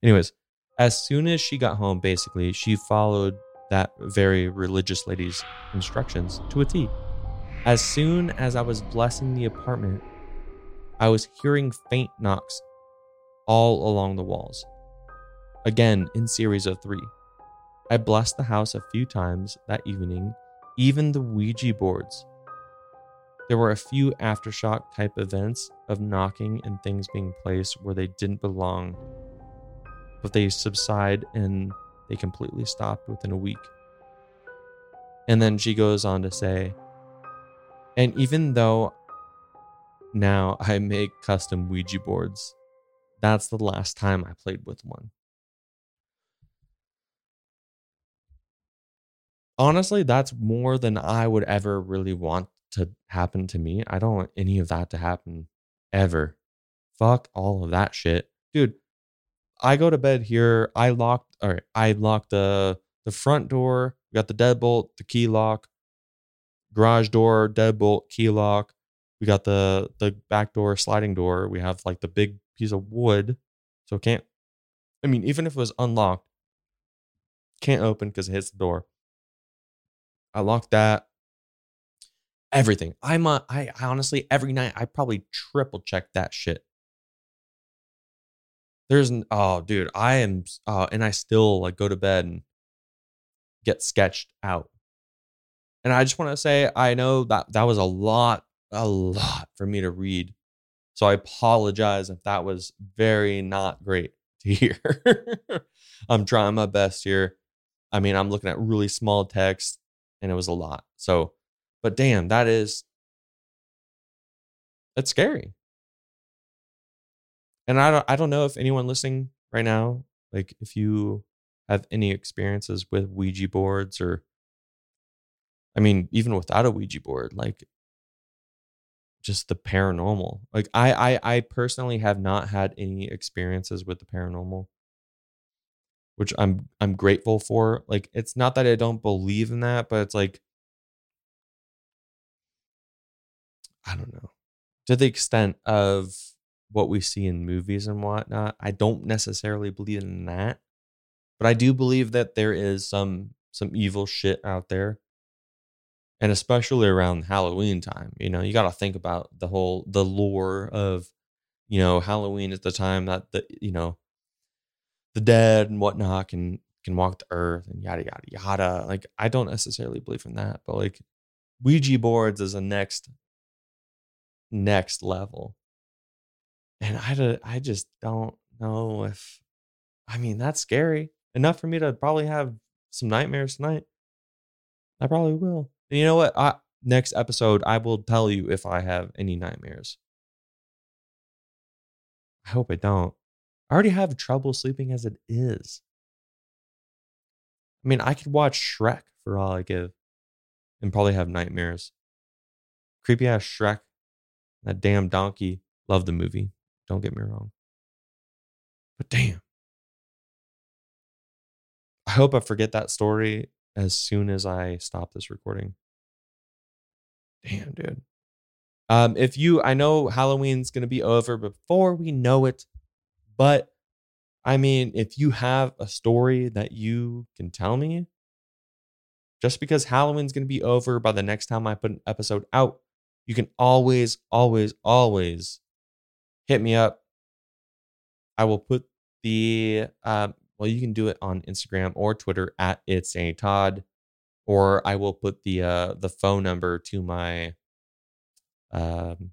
Anyways, as soon as she got home, basically, she followed that very religious lady's instructions to a T. As soon as I was blessing the apartment, I was hearing faint knocks all along the walls. Again, in series of three. I blessed the house a few times that evening, even the Ouija boards. There were a few aftershock type events of knocking and things being placed where they didn't belong, but they subside and they completely stopped within a week. And then she goes on to say, and even though now I make custom Ouija boards, that's the last time I played with one. Honestly, that's more than I would ever really want to happen to me. I don't want any of that to happen ever. Fuck all of that shit. Dude, I go to bed here. I locked all right, I locked the the front door, got the deadbolt, the key lock, garage door, deadbolt, key lock. We got the the back door, sliding door. We have like the big piece of wood. So it can't I mean, even if it was unlocked, can't open because it hits the door. I locked that. Everything. I'm a, I, I honestly every night I probably triple check that shit. There's n- oh dude, I am uh and I still like go to bed and get sketched out. And I just want to say I know that that was a lot a lot for me to read. So I apologize if that was very not great to hear. I'm trying my best here. I mean, I'm looking at really small text and it was a lot. So, but damn, that is that's scary. And I don't I don't know if anyone listening right now, like if you have any experiences with Ouija boards or I mean, even without a Ouija board, like just the paranormal. Like I I I personally have not had any experiences with the paranormal. Which I'm I'm grateful for. Like it's not that I don't believe in that, but it's like I don't know. To the extent of what we see in movies and whatnot, I don't necessarily believe in that. But I do believe that there is some some evil shit out there. And especially around Halloween time, you know, you got to think about the whole the lore of you know, Halloween is the time that the you know the dead and whatnot can can walk the earth and yada yada yada. Like I don't necessarily believe in that, but like Ouija boards is a next next level. And I I just don't know if I mean that's scary enough for me to probably have some nightmares tonight. I probably will. And you know what? I, next episode I will tell you if I have any nightmares. I hope I don't. I already have trouble sleeping as it is. I mean, I could watch Shrek for all I give and probably have nightmares. Creepy ass Shrek. That damn donkey. Love the movie. Don't get me wrong. But damn. I hope I forget that story as soon as I stop this recording. Damn, dude. Um, if you, I know Halloween's going to be over before we know it, but I mean, if you have a story that you can tell me, just because Halloween's going to be over by the next time I put an episode out, you can always, always, always hit me up. I will put the, um, well, you can do it on Instagram or Twitter at it's a Todd, or I will put the uh, the phone number to my, um,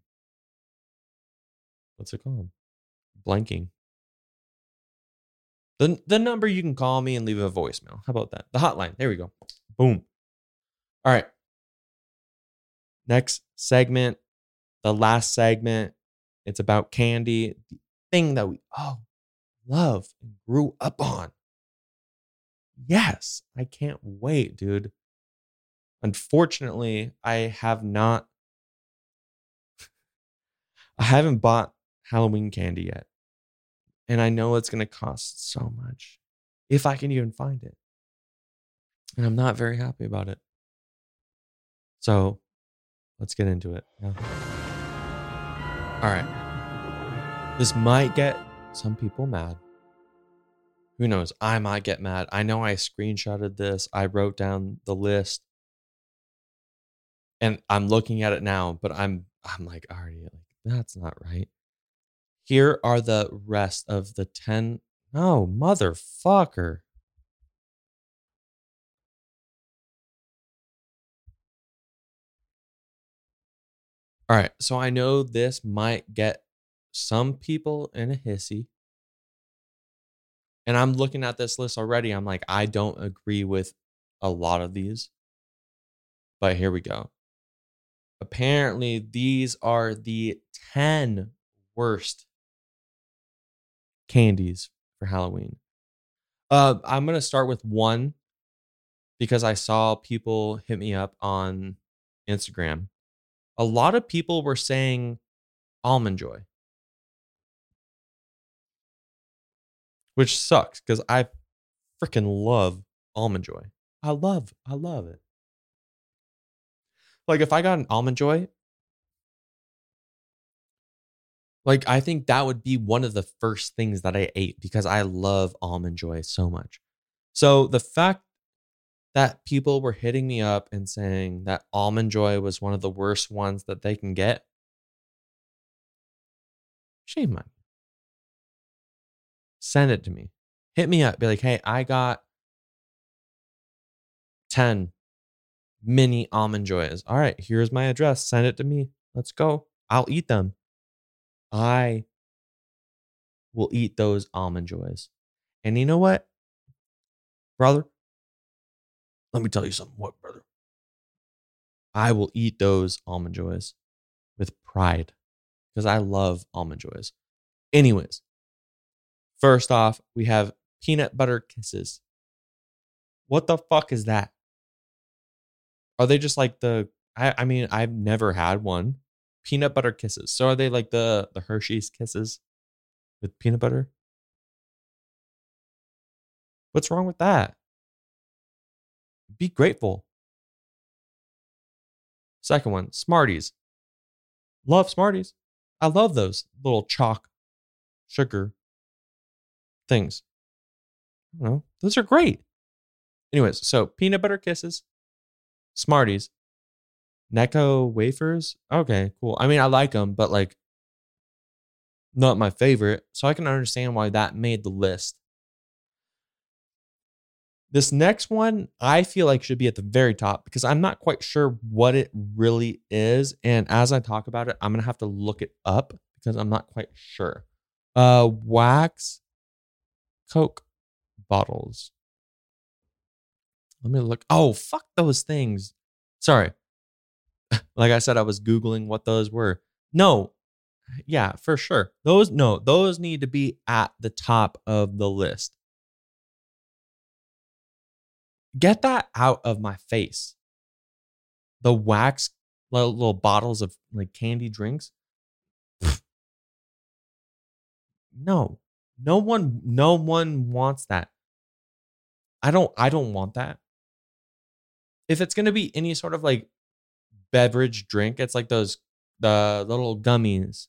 what's it called? Blanking. The, the number you can call me and leave a voicemail. How about that? The hotline. There we go. Boom. All right. Next segment, the last segment. It's about candy, the thing that we all love and grew up on. Yes, I can't wait, dude. Unfortunately, I have not, I haven't bought Halloween candy yet. And I know it's going to cost so much if I can even find it. And I'm not very happy about it. So let's get into it. Yeah. All right. This might get some people mad. Who knows? I might get mad. I know I screenshotted this. I wrote down the list. And I'm looking at it now, but I'm I'm like already like that's not right. Here are the rest of the 10 Oh, motherfucker. All right, so I know this might get some people in a hissy. And I'm looking at this list already. I'm like, I don't agree with a lot of these. But here we go. Apparently, these are the 10 worst candies for Halloween. Uh, I'm going to start with one because I saw people hit me up on Instagram. A lot of people were saying almond joy. which sucks because I freaking love almond joy. I love, I love it. Like if I got an almond joy, like I think that would be one of the first things that I ate because I love almond joy so much. So the fact that people were hitting me up and saying that almond joy was one of the worst ones that they can get, shame on send it to me. Hit me up. Be like, hey, I got 10 mini almond joys. All right, here's my address. Send it to me. Let's go. I'll eat them. I will eat those almond joys. And you know what, brother? Let me tell you something. What, brother? I will eat those almond joys with pride because I love almond joys. Anyways, First off, we have peanut butter kisses. What the fuck is that? Are they just like the I, I mean, I've never had one. Peanut butter kisses. So are they like the the Hershey's kisses with peanut butter? What's wrong with that? Be grateful. Second one, Smarties. Love Smarties. I love those little chalk sugar things. I know. Those are great. Anyways, so peanut butter kisses, Smarties, Necco wafers. Okay, cool. I mean, I like them, but like not my favorite. So I can understand why that made the list. This next one, I feel like should be at the very top because I'm not quite sure what it really is. And as I talk about it, I'm going to have to look it up because I'm not quite sure. Uh, wax Coke bottles. Let me look. Oh, fuck those things. Sorry. like I said, I was Googling what those were. No, yeah, for sure. Those, no, those need to be at the top of the list. Get that out of my face. The wax little, little bottles of like candy drinks. no, no one, no one wants that. I don't, I don't want that. If it's gonna be any sort of like beverage drink, it's like those the little gummies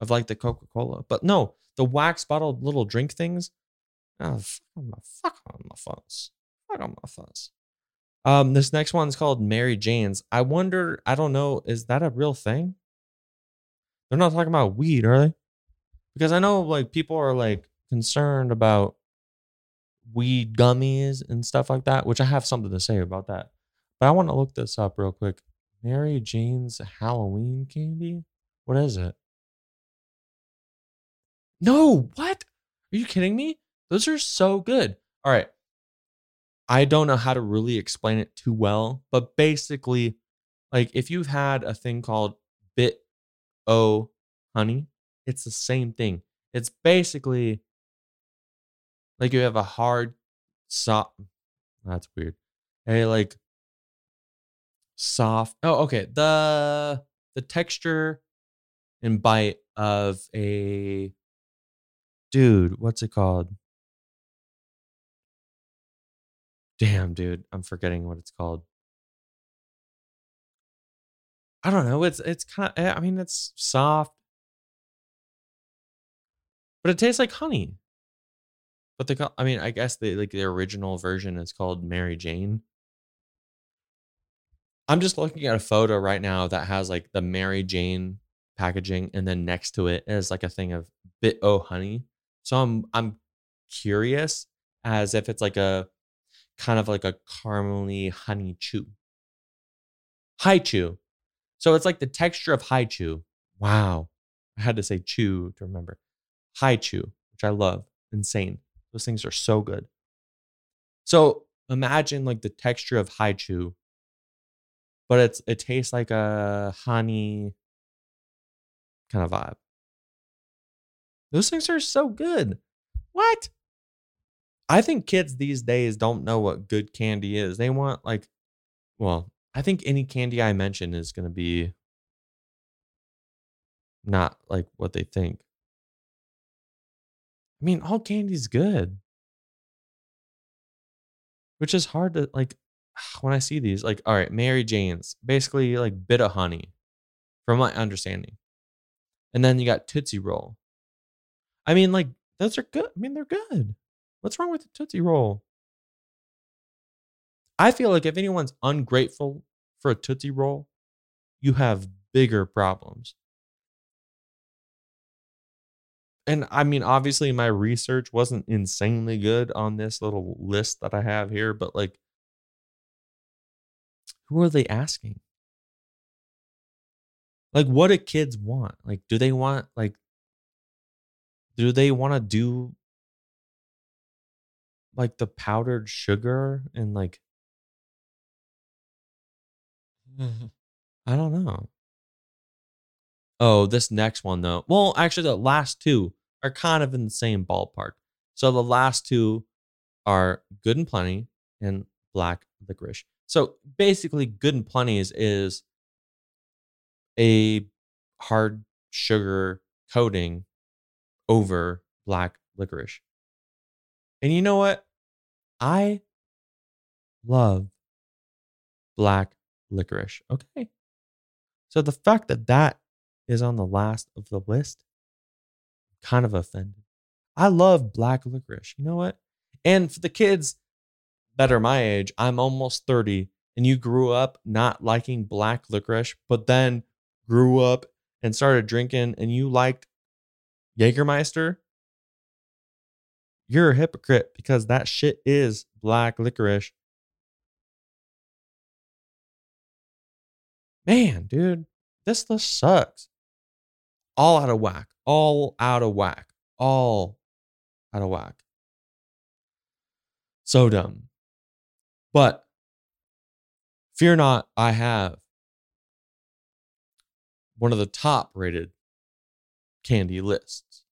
of like the Coca Cola. But no, the wax bottled little drink things. Oh, fuck on my, fuck on my fuzz. Fuck on my fuzz. Um, this next one's called Mary Jane's. I wonder, I don't know, is that a real thing? They're not talking about weed, are they? Because I know like people are like concerned about weed gummies and stuff like that, which I have something to say about that. But I want to look this up real quick. Mary Jane's Halloween candy? What is it? No, what? Are you kidding me? Those are so good. All right. I don't know how to really explain it too well, but basically, like if you've had a thing called Bit O honey, it's the same thing. It's basically like you have a hard soft. That's weird. A like soft. Oh, okay. The the texture and bite of a dude. What's it called? Damn, dude, I'm forgetting what it's called. I don't know. It's it's kind of. Eh, I mean, it's soft, but it tastes like honey. But call. I mean, I guess the like the original version is called Mary Jane. I'm just looking at a photo right now that has like the Mary Jane packaging, and then next to it is like a thing of Bit O honey. So I'm I'm curious as if it's like a kind of like a caramely honey chew. Hi-Chew. So it's like the texture of Hi-Chew. Wow. I had to say chew to remember. Hi-Chew, which I love. Insane. Those things are so good. So imagine like the texture of chew, but it's it tastes like a honey kind of vibe. Those things are so good. What? I think kids these days don't know what good candy is. They want like, well, I think any candy I mention is going to be not like what they think. I mean, all candy's good. Which is hard to like when I see these, like, all right, Mary Jane's, basically like bit of honey, from my understanding. And then you got Tootsie Roll. I mean, like, those are good. I mean, they're good. What's wrong with the Tootsie Roll? I feel like if anyone's ungrateful for a Tootsie Roll, you have bigger problems. And I mean, obviously, my research wasn't insanely good on this little list that I have here, but like, who are they asking? Like, what do kids want? Like, do they want, like, do they want to do like the powdered sugar and like mm-hmm. I don't know. Oh, this next one though. Well, actually the last two are kind of in the same ballpark. So the last two are Good and Plenty and Black Licorice. So basically Good and Plenty is, a hard sugar coating over black licorice. And you know what? I love black licorice. Okay. So the fact that that is on the last of the list, I'm kind of offended. I love black licorice. You know what? And for the kids that are my age, I'm almost 30, and you grew up not liking black licorice, but then grew up and started drinking and you liked Jägermeister, you're a hypocrite because that shit is black licorice. Man, dude, this list sucks. All out of whack. All out of whack. All out of whack. So dumb. But fear not, I have one of the top rated candy lists.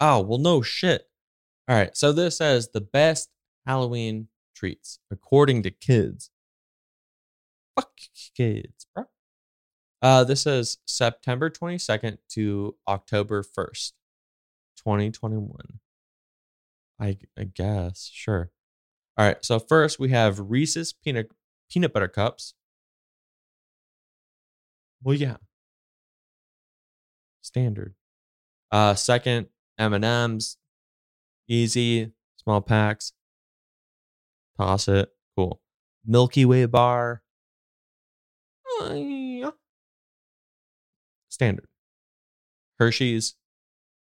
Oh, well, no shit. All right. So this says the best Halloween treats according to kids. Fuck kids, bro. Uh, this is September 22nd to October 1st, 2021. I, I guess, sure. All right. So first we have Reese's peanut peanut butter cups. Well, yeah. Standard. Uh, second M and M's, easy, small packs. Toss it. Cool. Milky Way bar. Uh, yeah. Standard. Hershey's,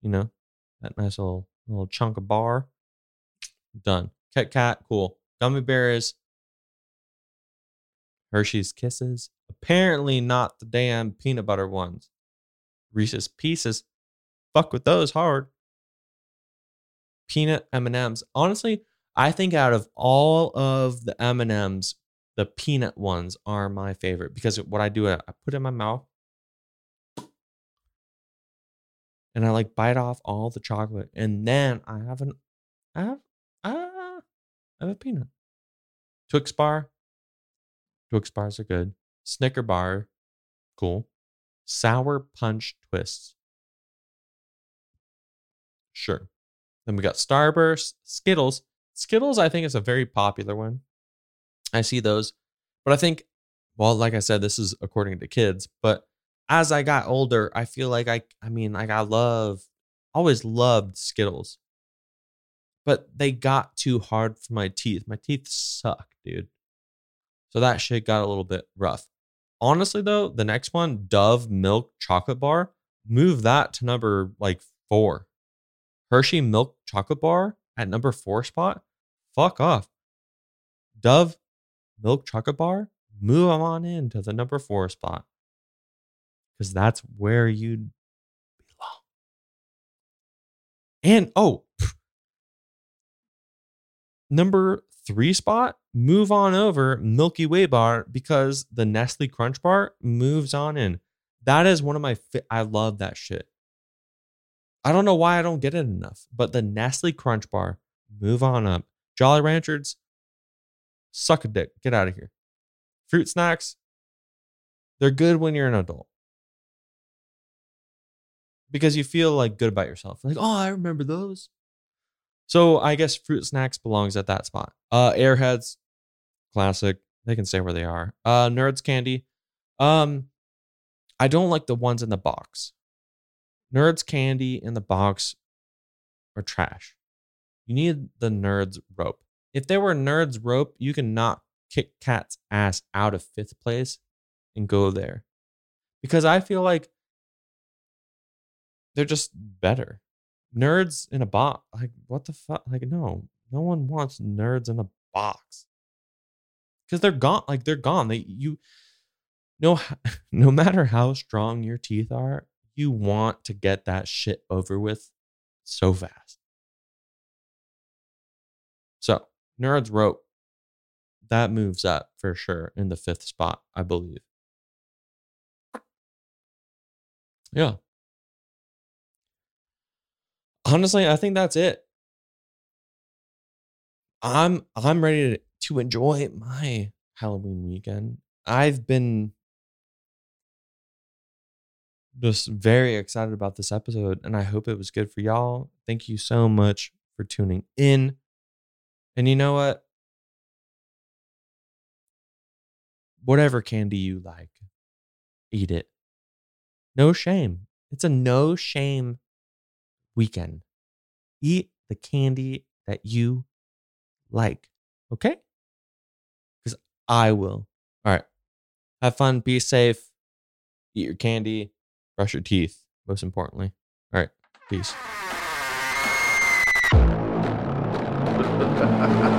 you know, that nice little little chunk of bar. Done. Kit Kat, cool. Gummy bears. Hershey's Kisses. Apparently not the damn peanut butter ones. Reese's Pieces. Fuck with those hard. Peanut M&Ms. Honestly, I think out of all of the M&Ms, the peanut ones are my favorite because what I do, I put in my mouth and I like bite off all the chocolate and then I have an I have ah I have a peanut. Twix bar. Twix bars are good. Snicker bar, cool. Sour punch twists. Sure. Then we got Starburst, Skittles. Skittles, I think, is a very popular one. I see those. But I think, well, like I said, this is according to kids. But as I got older, I feel like I, I mean, like I love, always loved Skittles. But they got too hard for my teeth. My teeth suck, dude. So that shit got a little bit rough. Honestly, though, the next one, Dove Milk Chocolate Bar, move that to number like four. Hershey Milk Chocolate Bar at number four spot. Fuck off. Dove Milk Chocolate Bar, move them on in to the number four spot. Because that's where you'd belong. And oh, number three spot, move on over Milky Way bar because the Nestle Crunch bar moves on in. That is one of my, fi- I love that shit. I don't know why I don't get it enough, but the Nestle Crunch bar, move on up. Jolly Ranchers, suck a dick. Get out of here. Fruit snacks, they're good when you're an adult because you feel like good about yourself. Like, oh, I remember those. So I guess fruit snacks belongs at that spot. Uh, Airheads, classic. They can stay where they are. Uh, Nerds candy. Um, I don't like the ones in the box. Nerds candy in the box are trash. You need the Nerds rope. If there were Nerds rope, you can knock Kit Kat's ass out of fifth place and go there. Because I feel like they're just better. Nerds in a box. Like, what the fuck? Like, no, no one wants nerds in a box. Because they're gone. Like, they're gone. They, you, no, no matter how strong your teeth are, you want to get that shit over with so fast. So, nerds rope. That moves up for sure in the fifth spot, I believe. Yeah. Honestly, I think that's it. I'm I'm ready to, to enjoy my Halloween weekend. I've been just very excited about this episode and I hope it was good for y'all. Thank you so much for tuning in. And you know what? Whatever candy you like, eat it. No shame. It's a no shame weekend. Eat the candy that you like. Okay? Because I will. All right. Have fun. Be safe. eat your candy, brush your teeth, most importantly. All right, peace.